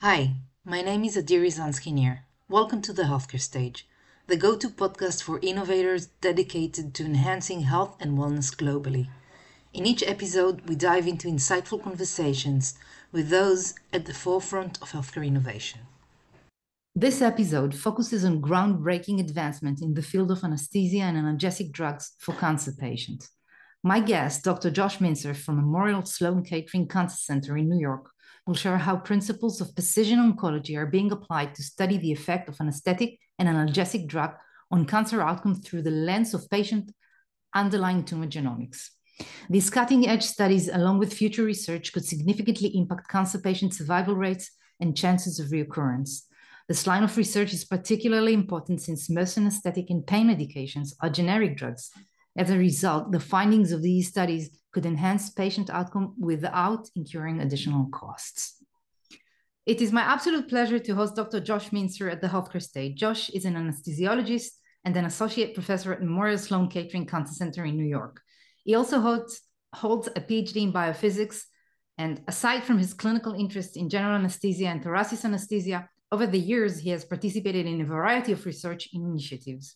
Hi, my name is Adiri Zansky Welcome to the Healthcare Stage, the go to podcast for innovators dedicated to enhancing health and wellness globally. In each episode, we dive into insightful conversations with those at the forefront of healthcare innovation. This episode focuses on groundbreaking advancement in the field of anesthesia and analgesic drugs for cancer patients. My guest, Dr. Josh Mincer from Memorial Sloan Kettering Cancer Center in New York, will share how principles of precision oncology are being applied to study the effect of anesthetic and analgesic drug on cancer outcomes through the lens of patient underlying tumor genomics. These cutting edge studies, along with future research, could significantly impact cancer patient survival rates and chances of reoccurrence. This line of research is particularly important since most anesthetic and pain medications are generic drugs. As a result, the findings of these studies could enhance patient outcome without incurring additional costs. It is my absolute pleasure to host Dr. Josh Mincer at the healthcare stage. Josh is an anesthesiologist and an associate professor at Memorial Sloan Kettering Cancer Center in New York. He also holds, holds a PhD in biophysics. And aside from his clinical interest in general anesthesia and thoracic anesthesia, over the years, he has participated in a variety of research initiatives.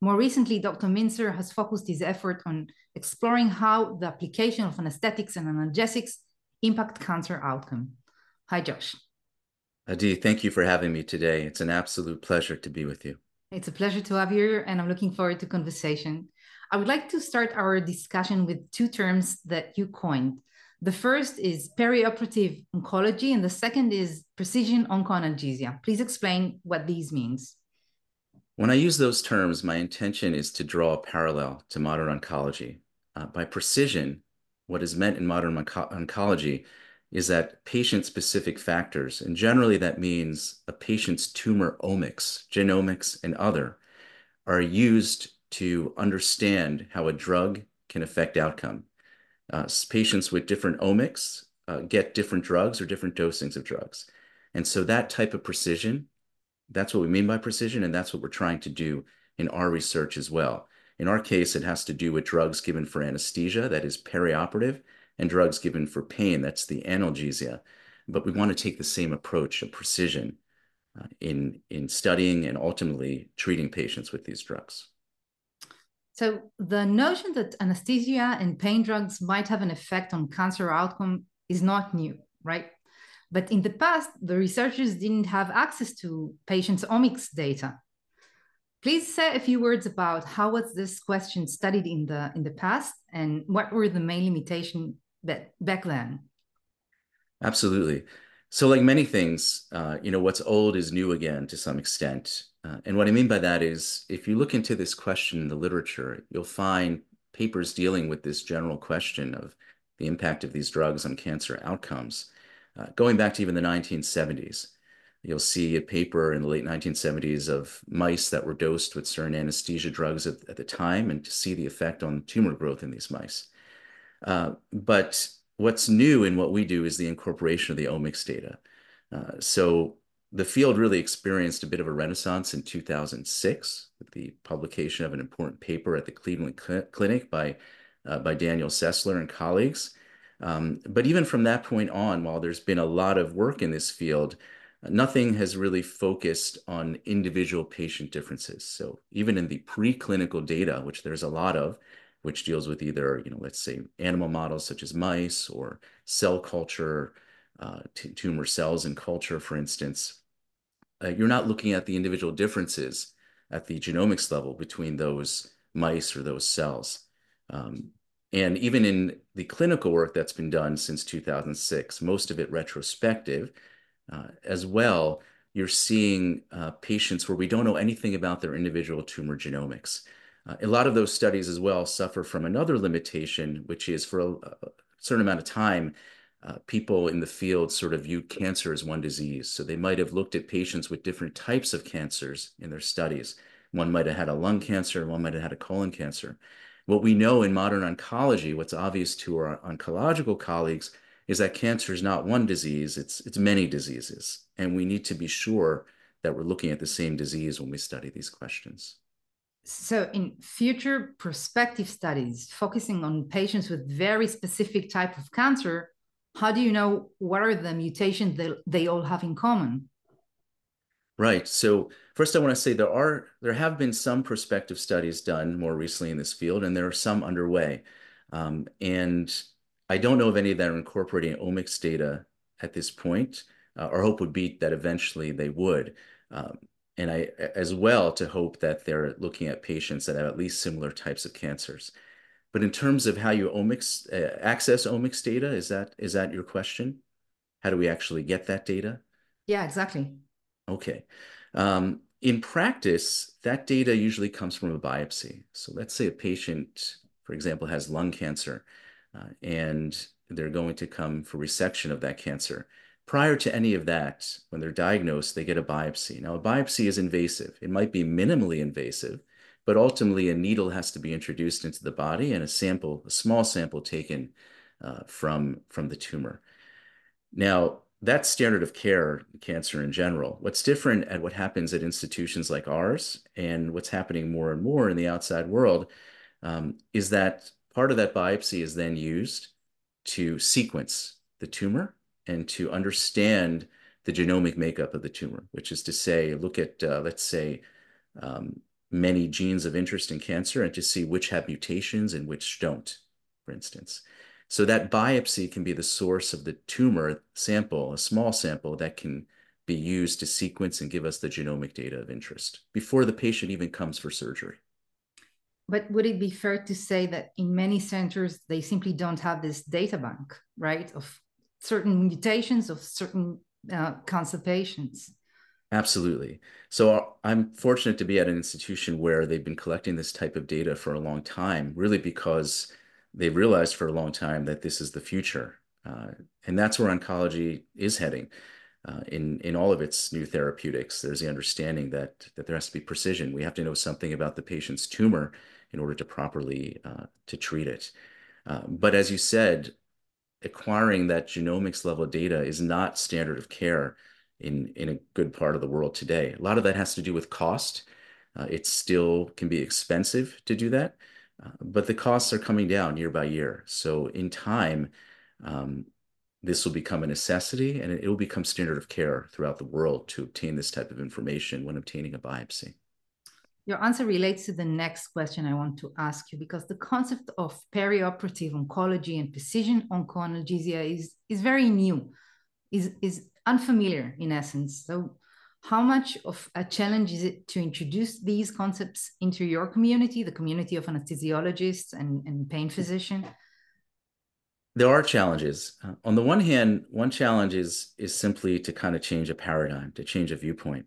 More recently, Dr. Mincer has focused his effort on exploring how the application of anesthetics and analgesics impact cancer outcome. Hi, Josh. Adi, thank you for having me today. It's an absolute pleasure to be with you. It's a pleasure to have you here, and I'm looking forward to conversation. I would like to start our discussion with two terms that you coined the first is perioperative oncology, and the second is precision oncoanalgesia. Please explain what these means. When I use those terms, my intention is to draw a parallel to modern oncology. Uh, by precision, what is meant in modern onco oncology is that patient-specific factors, and generally that means a patient's tumor omics, genomics, and other, are used to understand how a drug can affect outcome uh, patients with different omics uh, get different drugs or different dosings of drugs. And so that type of precision, that's what we mean by precision, and that's what we're trying to do in our research as well. In our case, it has to do with drugs given for anesthesia, that is perioperative, and drugs given for pain, that's the analgesia. But we want to take the same approach of precision uh, in, in studying and ultimately treating patients with these drugs. So the notion that anesthesia and pain drugs might have an effect on cancer outcome is not new, right? But in the past, the researchers didn't have access to patients' omics data. Please say a few words about how was this question studied in the in the past and what were the main limitations back then? Absolutely. So, like many things, uh, you know, what's old is new again to some extent. Uh, and what I mean by that is if you look into this question in the literature, you'll find papers dealing with this general question of the impact of these drugs on cancer outcomes. Uh, going back to even the 1970s, you'll see a paper in the late 1970s of mice that were dosed with certain anesthesia drugs at, at the time and to see the effect on tumor growth in these mice. Uh, but what's new in what we do is the incorporation of the omics data. Uh, so the field really experienced a bit of a renaissance in 2006 with the publication of an important paper at the Cleveland Cl Clinic by, uh, by Daniel Sessler and colleagues. Um, but even from that point on, while there's been a lot of work in this field, nothing has really focused on individual patient differences. So even in the preclinical data, which there's a lot of, which deals with either, you know, let's say animal models such as mice or cell culture, uh, tumor cells in culture, for instance, uh, you're not looking at the individual differences at the genomics level between those mice or those cells. Um, and even in the clinical work that's been done since 2006, most of it retrospective uh, as well, you're seeing uh, patients where we don't know anything about their individual tumor genomics. Uh, a lot of those studies as well suffer from another limitation, which is for a, a certain amount of time, uh, people in the field sort of view cancer as one disease. So they might have looked at patients with different types of cancers in their studies. One might have had a lung cancer, one might have had a colon cancer. What we know in modern oncology, what's obvious to our oncological colleagues, is that cancer is not one disease, it's, it's many diseases. And we need to be sure that we're looking at the same disease when we study these questions. So in future prospective studies focusing on patients with very specific type of cancer, how do you know what are the mutations that they all have in common? Right. So first I want to say there are there have been some prospective studies done more recently in this field, and there are some underway. Um, and I don't know of any that are incorporating omics data at this point. Uh, our hope would be that eventually they would. Um, and I as well to hope that they're looking at patients that have at least similar types of cancers. But in terms of how you omics uh, access omics data, is that is that your question? How do we actually get that data? Yeah, exactly. Okay. Um, in practice, that data usually comes from a biopsy. So let's say a patient, for example, has lung cancer, uh, and they're going to come for resection of that cancer. Prior to any of that, when they're diagnosed, they get a biopsy. Now, a biopsy is invasive. It might be minimally invasive, but ultimately a needle has to be introduced into the body and a sample, a small sample taken uh, from, from the tumor. Now, that's standard of care cancer in general. What's different at what happens at institutions like ours and what's happening more and more in the outside world um, is that part of that biopsy is then used to sequence the tumor and to understand the genomic makeup of the tumor, which is to say, look at, uh, let's say, um, many genes of interest in cancer and to see which have mutations and which don't, for instance. So that biopsy can be the source of the tumor sample, a small sample that can be used to sequence and give us the genomic data of interest before the patient even comes for surgery. But would it be fair to say that in many centers, they simply don't have this data bank, right, of certain mutations of certain uh, cancer patients. Absolutely. So uh, I'm fortunate to be at an institution where they've been collecting this type of data for a long time, really because they've realized for a long time that this is the future. Uh, and that's where oncology is heading. Uh, in in all of its new therapeutics, there's the understanding that that there has to be precision. We have to know something about the patient's tumor in order to properly uh, to treat it. Uh, but as you said, acquiring that genomics level data is not standard of care in, in a good part of the world today. A lot of that has to do with cost. Uh, it still can be expensive to do that, but the costs are coming down year by year. So in time, um, this will become a necessity and it will become standard of care throughout the world to obtain this type of information when obtaining a biopsy. Your answer relates to the next question I want to ask you because the concept of perioperative oncology and precision oncoanaesthesia is, is very new, is, is unfamiliar in essence. So, how much of a challenge is it to introduce these concepts into your community, the community of anesthesiologists and, and pain physicians? There are challenges. Uh, on the one hand, one challenge is is simply to kind of change a paradigm, to change a viewpoint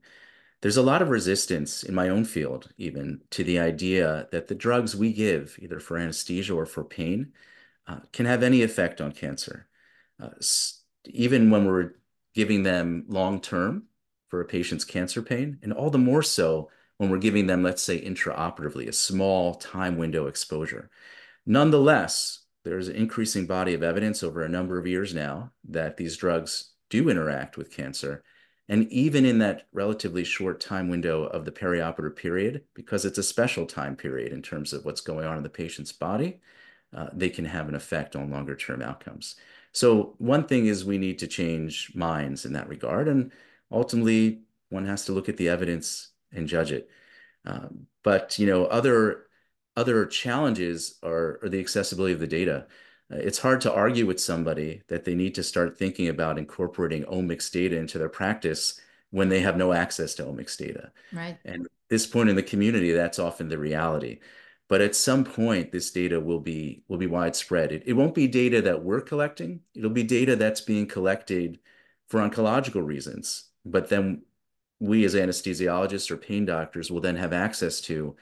there's a lot of resistance in my own field, even to the idea that the drugs we give, either for anesthesia or for pain, uh, can have any effect on cancer. Uh, even when we're giving them long term for a patient's cancer pain, and all the more so when we're giving them, let's say, intraoperatively, a small time window exposure. Nonetheless, there's an increasing body of evidence over a number of years now that these drugs do interact with cancer and even in that relatively short time window of the perioperative period, because it's a special time period in terms of what's going on in the patient's body, uh, they can have an effect on longer term outcomes. So one thing is we need to change minds in that regard. And ultimately, one has to look at the evidence and judge it. Um, but, you know, other other challenges are, are the accessibility of the data. It's hard to argue with somebody that they need to start thinking about incorporating omics data into their practice when they have no access to omics data. Right. And at this point in the community, that's often the reality. But at some point, this data will be will be widespread. It, it won't be data that we're collecting. It'll be data that's being collected for oncological reasons. But then we as anesthesiologists or pain doctors will then have access to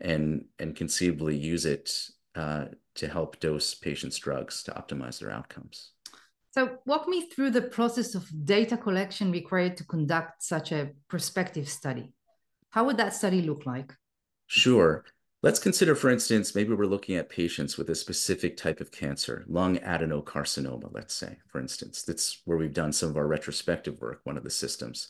and and conceivably use it uh, to help dose patients drugs to optimize their outcomes. So, walk me through the process of data collection required to conduct such a prospective study. How would that study look like? Sure. Let's consider, for instance, maybe we're looking at patients with a specific type of cancer, lung adenocarcinoma, let's say, for instance. That's where we've done some of our retrospective work, one of the systems.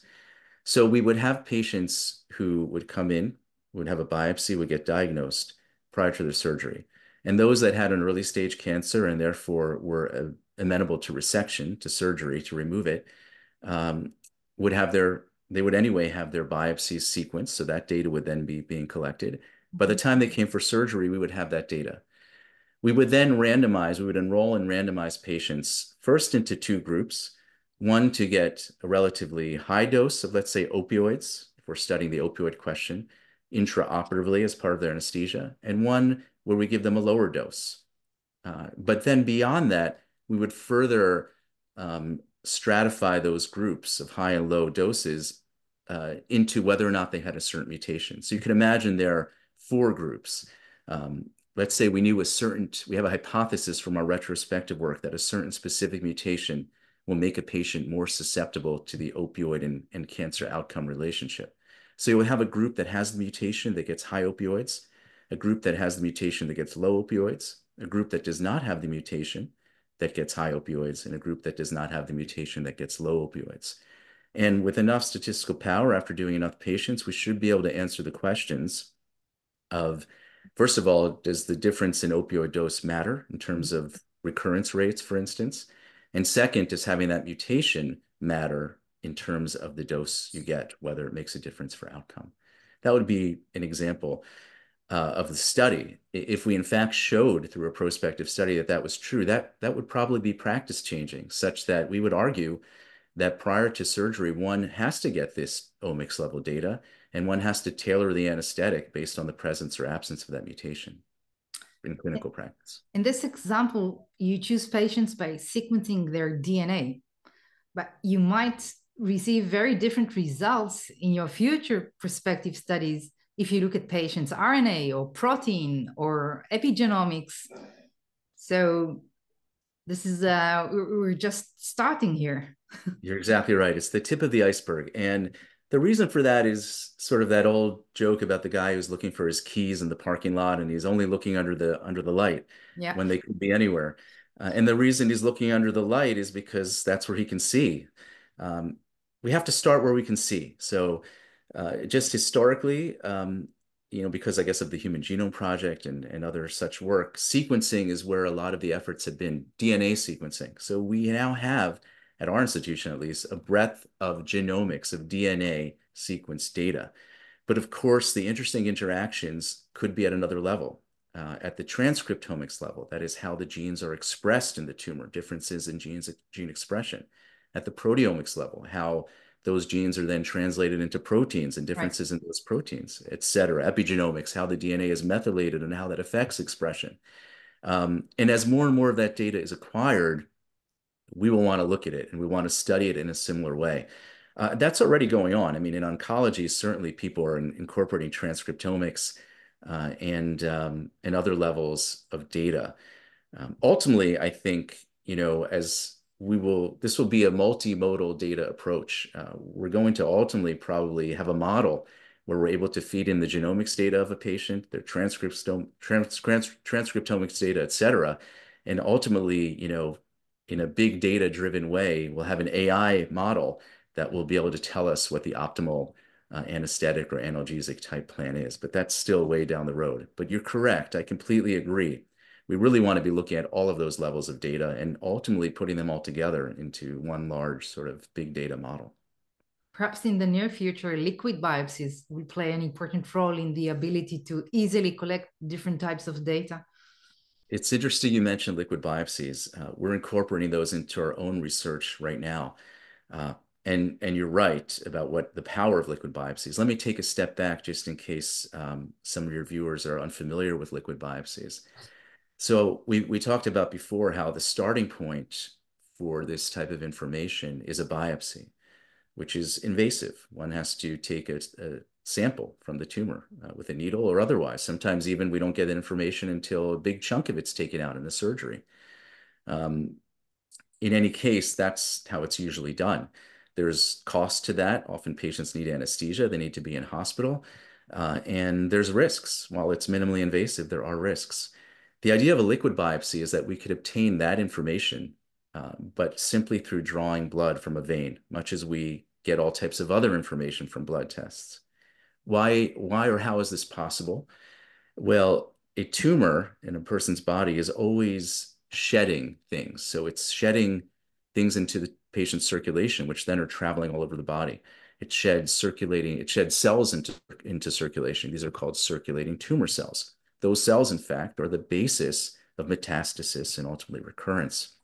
So we would have patients who would come in would have a biopsy, would get diagnosed prior to their surgery. And those that had an early stage cancer and therefore were amenable to resection, to surgery, to remove it, um, would have their, they would anyway have their biopsies sequenced. So that data would then be being collected. By the time they came for surgery, we would have that data. We would then randomize, we would enroll and randomize patients first into two groups, one to get a relatively high dose of, let's say, opioids, if we're studying the opioid question, intraoperatively as part of their anesthesia, and one where we give them a lower dose. Uh, but then beyond that, we would further um, stratify those groups of high and low doses uh, into whether or not they had a certain mutation. So you can imagine there four groups. Um, let's say we knew a certain, we have a hypothesis from our retrospective work that a certain specific mutation will make a patient more susceptible to the opioid and, and cancer outcome relationship. So you will have a group that has the mutation that gets high opioids, a group that has the mutation that gets low opioids, a group that does not have the mutation that gets high opioids, and a group that does not have the mutation that gets low opioids. And with enough statistical power, after doing enough patients, we should be able to answer the questions of, first of all, does the difference in opioid dose matter in terms of recurrence rates, for instance? And second, does having that mutation matter in terms of the dose you get, whether it makes a difference for outcome? That would be an example uh, of the study. If we in fact showed through a prospective study that that was true, that, that would probably be practice changing, such that we would argue that prior to surgery, one has to get this omics level data and one has to tailor the anesthetic based on the presence or absence of that mutation in clinical practice. In this example, you choose patients by sequencing their DNA, but you might receive very different results in your future prospective studies if you look at patients' RNA or protein or epigenomics. So this is uh we're just starting here. You're exactly right. It's the tip of the iceberg. And the reason for that is sort of that old joke about the guy who's looking for his keys in the parking lot and he's only looking under the under the light yeah. when they could be anywhere. Uh, and the reason he's looking under the light is because that's where he can see. Um, we have to start where we can see. So uh, just historically, um, you know, because I guess of the Human Genome Project and, and other such work, sequencing is where a lot of the efforts have been DNA sequencing. So we now have, at our institution at least, a breadth of genomics, of DNA sequence data. But of course, the interesting interactions could be at another level, uh, at the transcriptomics level, that is how the genes are expressed in the tumor, differences in genes, gene expression. At the proteomics level, how those genes are then translated into proteins and differences right. in those proteins, et cetera. Epigenomics, how the DNA is methylated and how that affects expression. Um, and as more and more of that data is acquired, we will want to look at it and we want to study it in a similar way. Uh, that's already going on. I mean, in oncology, certainly people are in, incorporating transcriptomics uh, and um, and other levels of data. Um, ultimately, I think you know as we will this will be a multimodal data approach. Uh, we're going to ultimately probably have a model where we're able to feed in the genomics data of a patient, their transcriptome, trans, trans, transcriptomics data, et cetera. And ultimately, you know, in a big data driven way, we'll have an AI model that will be able to tell us what the optimal uh, anesthetic or analgesic type plan is. But that's still way down the road. But you're correct. I completely agree we really want to be looking at all of those levels of data and ultimately putting them all together into one large sort of big data model. Perhaps in the near future, liquid biopsies will play an important role in the ability to easily collect different types of data. It's interesting you mentioned liquid biopsies. Uh, we're incorporating those into our own research right now. Uh, and, and you're right about what the power of liquid biopsies. Let me take a step back just in case um, some of your viewers are unfamiliar with liquid biopsies. So we, we talked about before how the starting point for this type of information is a biopsy, which is invasive. One has to take a, a sample from the tumor uh, with a needle or otherwise. Sometimes even we don't get information until a big chunk of it's taken out in the surgery. Um, in any case, that's how it's usually done. There's cost to that. Often patients need anesthesia. They need to be in hospital. Uh, and there's risks. While it's minimally invasive, there are risks. The idea of a liquid biopsy is that we could obtain that information, uh, but simply through drawing blood from a vein, much as we get all types of other information from blood tests. Why, why or how is this possible? Well, a tumor in a person's body is always shedding things. So it's shedding things into the patient's circulation, which then are traveling all over the body. It sheds circulating, it sheds cells into, into circulation. These are called circulating tumor cells. Those cells, in fact, are the basis of metastasis and ultimately recurrence.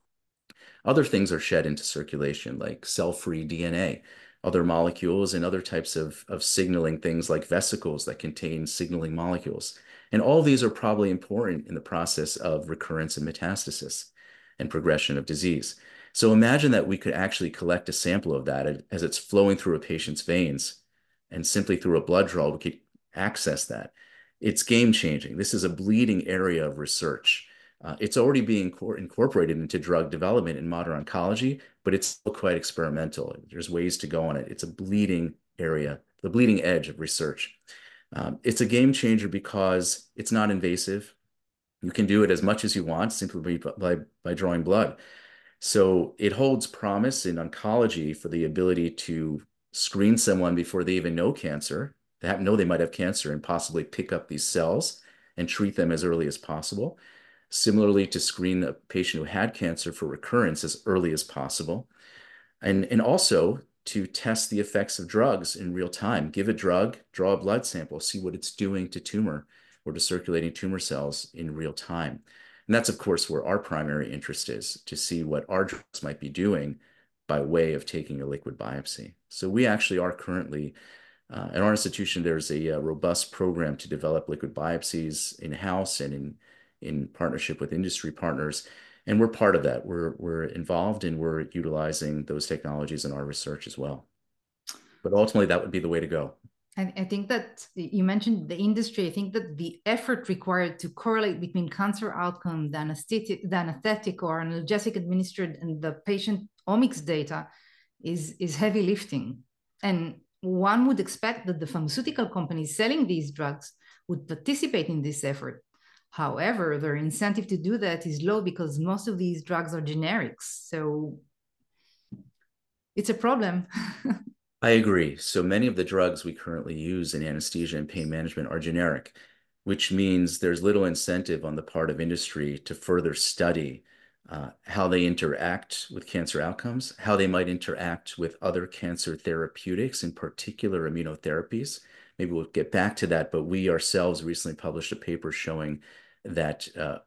Other things are shed into circulation, like cell-free DNA, other molecules, and other types of, of signaling things like vesicles that contain signaling molecules. And all these are probably important in the process of recurrence and metastasis and progression of disease. So imagine that we could actually collect a sample of that as it's flowing through a patient's veins, and simply through a blood draw, we could access that. It's game changing. This is a bleeding area of research. Uh, it's already being incorporated into drug development in modern oncology, but it's still quite experimental. There's ways to go on it. It's a bleeding area, the bleeding edge of research. Um, it's a game changer because it's not invasive. You can do it as much as you want simply by, by, drawing blood. So it holds promise in oncology for the ability to screen someone before they even know cancer, know they might have cancer, and possibly pick up these cells and treat them as early as possible. Similarly, to screen a patient who had cancer for recurrence as early as possible. And, and also to test the effects of drugs in real time. Give a drug, draw a blood sample, see what it's doing to tumor or to circulating tumor cells in real time. And that's, of course, where our primary interest is to see what our drugs might be doing by way of taking a liquid biopsy. So we actually are currently uh, at our institution, there's a, a, robust program to develop liquid biopsies in-house and in in partnership with industry partners. And we're part of that. We're, we're involved and we're utilizing those technologies in our research as well. But ultimately, that would be the way to go. I, I think that you mentioned the industry. I think that the effort required to correlate between cancer outcome, the anesthetic, the anesthetic or analgesic administered, and the patient omics data is, is heavy lifting. And one would expect that the pharmaceutical companies selling these drugs would participate in this effort. However, their incentive to do that is low because most of these drugs are generics. So it's a problem. I agree. So many of the drugs we currently use in anesthesia and pain management are generic, which means there's little incentive on the part of industry to further study uh, how they interact with cancer outcomes, how they might interact with other cancer therapeutics, in particular immunotherapies, maybe we'll get back to that, but we ourselves recently published a paper showing that uh,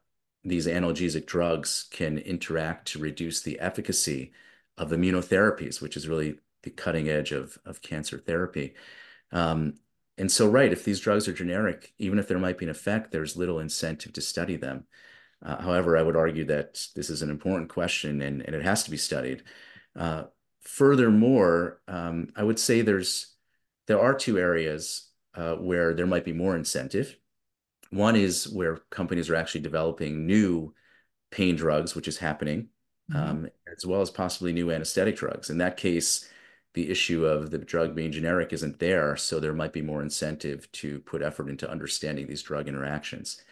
these analgesic drugs can interact to reduce the efficacy of immunotherapies, which is really the cutting edge of, of cancer therapy. Um, and so, right, if these drugs are generic, even if there might be an effect, there's little incentive to study them. Uh, however, I would argue that this is an important question and, and it has to be studied. Uh, furthermore, um, I would say there's there are two areas uh, where there might be more incentive. One is where companies are actually developing new pain drugs, which is happening, mm-hmm. um, as well as possibly new anesthetic drugs. In that case, the issue of the drug being generic isn't there, so there might be more incentive to put effort into understanding these drug interactions.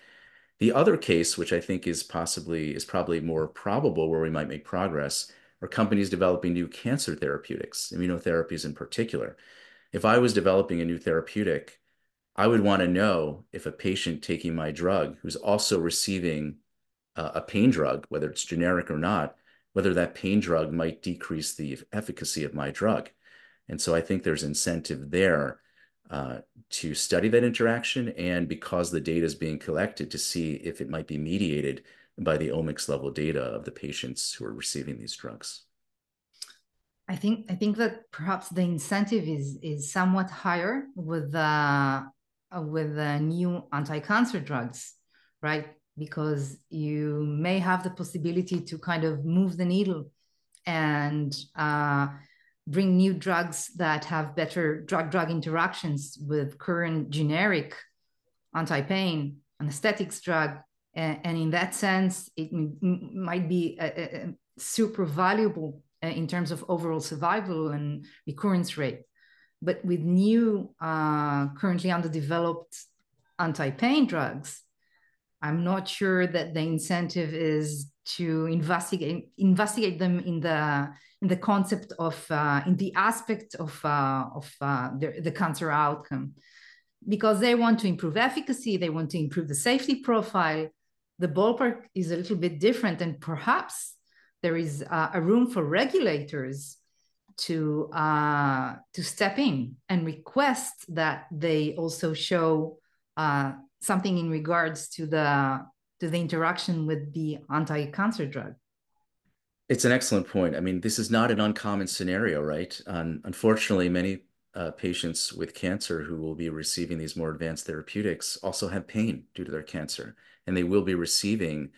The other case, which I think is possibly is probably more probable where we might make progress, are companies developing new cancer therapeutics, immunotherapies in particular if I was developing a new therapeutic, I would want to know if a patient taking my drug who's also receiving uh, a pain drug, whether it's generic or not, whether that pain drug might decrease the efficacy of my drug. And so I think there's incentive there uh, to study that interaction and because the data is being collected to see if it might be mediated by the omics level data of the patients who are receiving these drugs. I think I think that perhaps the incentive is is somewhat higher with the uh, with the new anti-cancer drugs, right? Because you may have the possibility to kind of move the needle and uh, bring new drugs that have better drug-drug interactions with current generic anti-pain anesthetics drug, and, and in that sense, it m- might be a, a super valuable uh, in terms of overall survival and recurrence rate. But with new, uh, currently underdeveloped anti-pain drugs, I'm not sure that the incentive is to investigate investigate them in the in the concept of uh, in the aspect of uh, of uh, the, the cancer outcome. because they want to improve efficacy, they want to improve the safety profile. The ballpark is a little bit different, and perhaps there is uh, a room for regulators to uh, to step in and request that they also show uh, something in regards to the to the interaction with the anti-cancer drug. It's an excellent point. I mean, this is not an uncommon scenario, right? Um, unfortunately, many uh, patients with cancer who will be receiving these more advanced therapeutics also have pain due to their cancer, and they will be receiving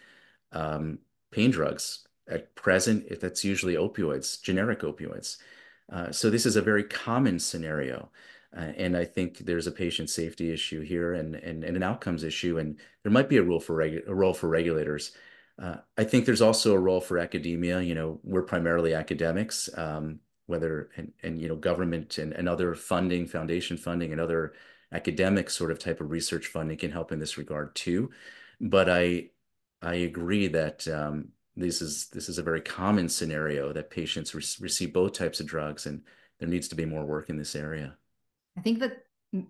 um, pain drugs at present. That's usually opioids, generic opioids. Uh, so this is a very common scenario. Uh, and I think there's a patient safety issue here and, and, and an outcomes issue, and there might be a role for regu- a role for regulators. Uh, I think there's also a role for academia. You know, we're primarily academics, um, whether and, and you know government and, and other funding, foundation funding, and other academic sort of type of research funding can help in this regard too. But I I agree that um, this is this is a very common scenario that patients re- receive both types of drugs, and there needs to be more work in this area. I think that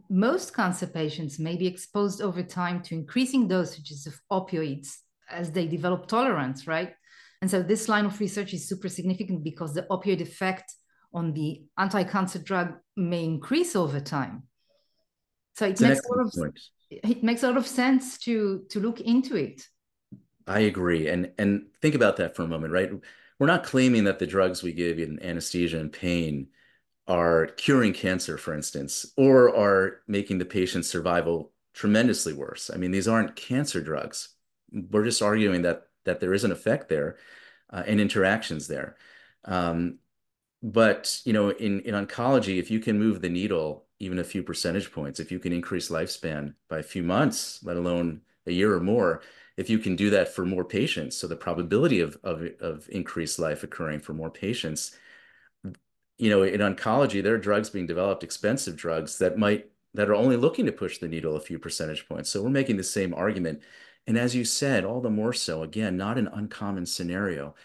most cancer patients may be exposed over time to increasing dosages of opioids as they develop tolerance, right? And so this line of research is super significant because the opioid effect on the anti-cancer drug may increase over time. So it makes a lot of point. it makes a lot of sense to to look into it. I agree. And and think about that for a moment, right? We're not claiming that the drugs we give in anesthesia and pain are curing cancer, for instance, or are making the patient's survival tremendously worse. I mean, these aren't cancer drugs. We're just arguing that that there is an effect there uh, and interactions there. Um, but you know, in in oncology, if you can move the needle even a few percentage points, if you can increase lifespan by a few months, let alone a year or more, if you can do that for more patients, so the probability of of, of increased life occurring for more patients you know, in oncology, there are drugs being developed, expensive drugs that might that are only looking to push the needle a few percentage points. So we're making the same argument. And as you said, all the more so, again, not an uncommon scenario.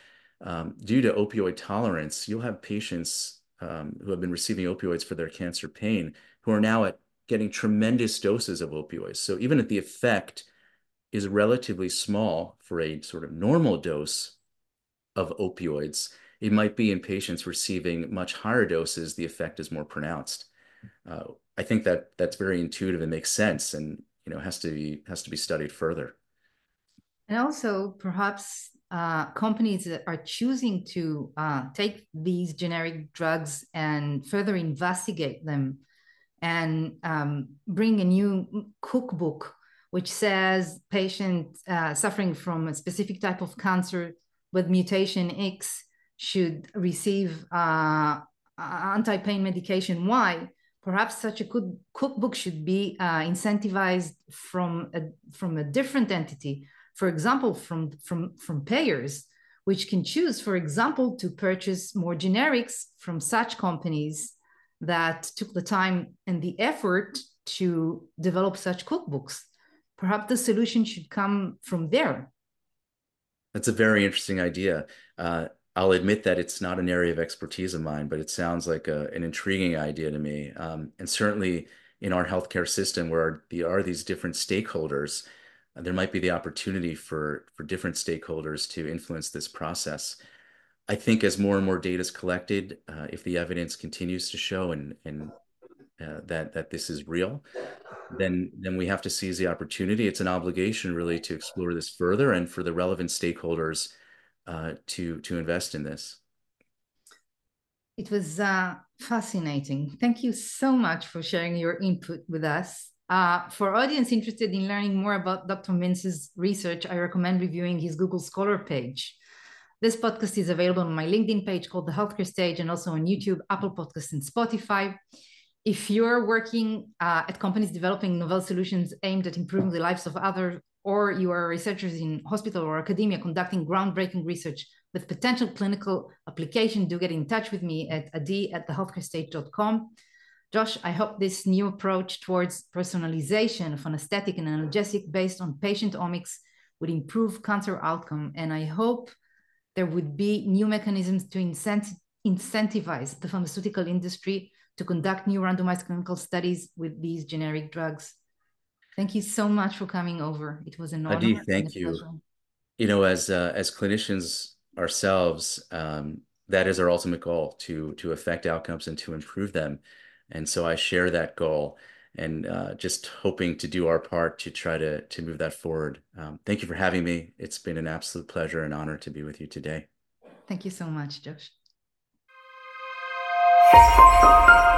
Um, due to opioid tolerance, you'll have patients um, who have been receiving opioids for their cancer pain who are now at getting tremendous doses of opioids. So even if the effect is relatively small for a sort of normal dose of opioids, it might be in patients receiving much higher doses, the effect is more pronounced. Uh, I think that that's very intuitive and makes sense, and you know has to be has to be studied further. And also, perhaps uh, companies that are choosing to uh, take these generic drugs and further investigate them and um, bring a new cookbook which says patients uh, suffering from a specific type of cancer with mutation X should receive uh, anti-pain medication. Why? Perhaps such a cook- cookbook should be uh, incentivized from a, from a different entity, for example, from, from, from payers, which can choose, for example, to purchase more generics from such companies that took the time and the effort to develop such cookbooks. Perhaps the solution should come from there. That's a very interesting idea. Uh, I'll admit that it's not an area of expertise of mine, but it sounds like a, an intriguing idea to me. Um, and certainly in our healthcare system, where there are these different stakeholders, uh, there might be the opportunity for for different stakeholders to influence this process. I think as more and more data is collected, uh, if the evidence continues to show and and uh, that that this is real, then then we have to seize the opportunity. It's an obligation really to explore this further and for the relevant stakeholders uh, to to invest in this. It was uh, fascinating. Thank you so much for sharing your input with us. Uh, for audience interested in learning more about Dr. Mincer's research, I recommend reviewing his Google Scholar page. This podcast is available on my LinkedIn page called The Healthcare Stage and also on YouTube, Apple Podcasts, and Spotify. If you're working uh, at companies developing novel solutions aimed at improving the lives of others or you are researchers in hospital or academia conducting groundbreaking research with potential clinical application, do get in touch with me at adi at thehealthcarestage.com. Josh, I hope this new approach towards personalization of anesthetic and analgesic based on patient omics would improve cancer outcome. And I hope there would be new mechanisms to incentivize the pharmaceutical industry to conduct new randomized clinical studies with these generic drugs. Thank you so much for coming over. It was an honor. Adi, thank you. Pleasure. You know, as uh, as clinicians ourselves, um, that is our ultimate goal to to affect outcomes and to improve them. And so I share that goal and uh, just hoping to do our part to try to to move that forward. Um, thank you for having me. It's been an absolute pleasure and honor to be with you today. Thank you so much, Josh. Thank you.